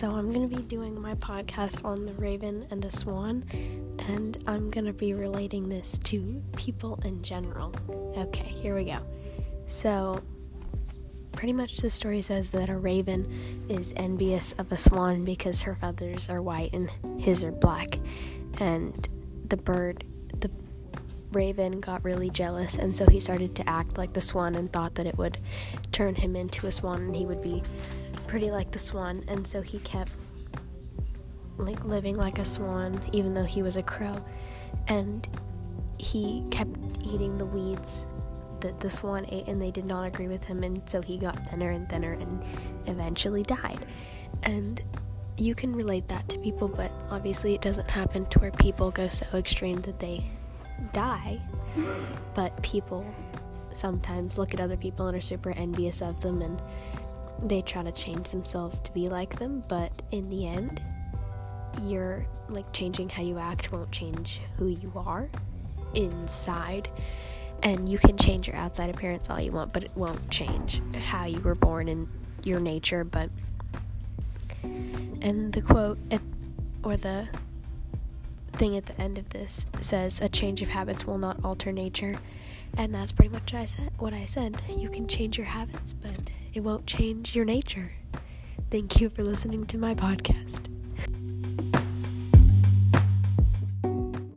so I'm going to be doing my podcast on the raven and the swan, and I'm going to be relating this to people in general. Okay, here we go. So, pretty much the story says that a raven is envious of a swan because her feathers are white and his are black, and the bird, the raven got really jealous, and so he started to act like the swan and thought that it would turn him into a swan and he would be pretty like the swan, and so he kept like living like a swan even though he was a crow, and he kept eating the weeds that the swan ate, and they did not agree with him, and so he got thinner and thinner and eventually died. And you can relate that to people, but obviously it doesn't happen to where people go so extreme that they die. But people sometimes look at other people and are super envious of them and they try to change themselves to be like them, but in the end, you're like changing how you act won't change who you are inside. And you can change your outside appearance all you want, but it won't change how you were born and your nature. But, and the quote or the thing at the end of this says, A change of habits will not alter nature. And that's pretty much what I said. What I said. You can change your habits, but it won't change your nature. Thank you for listening to my podcast.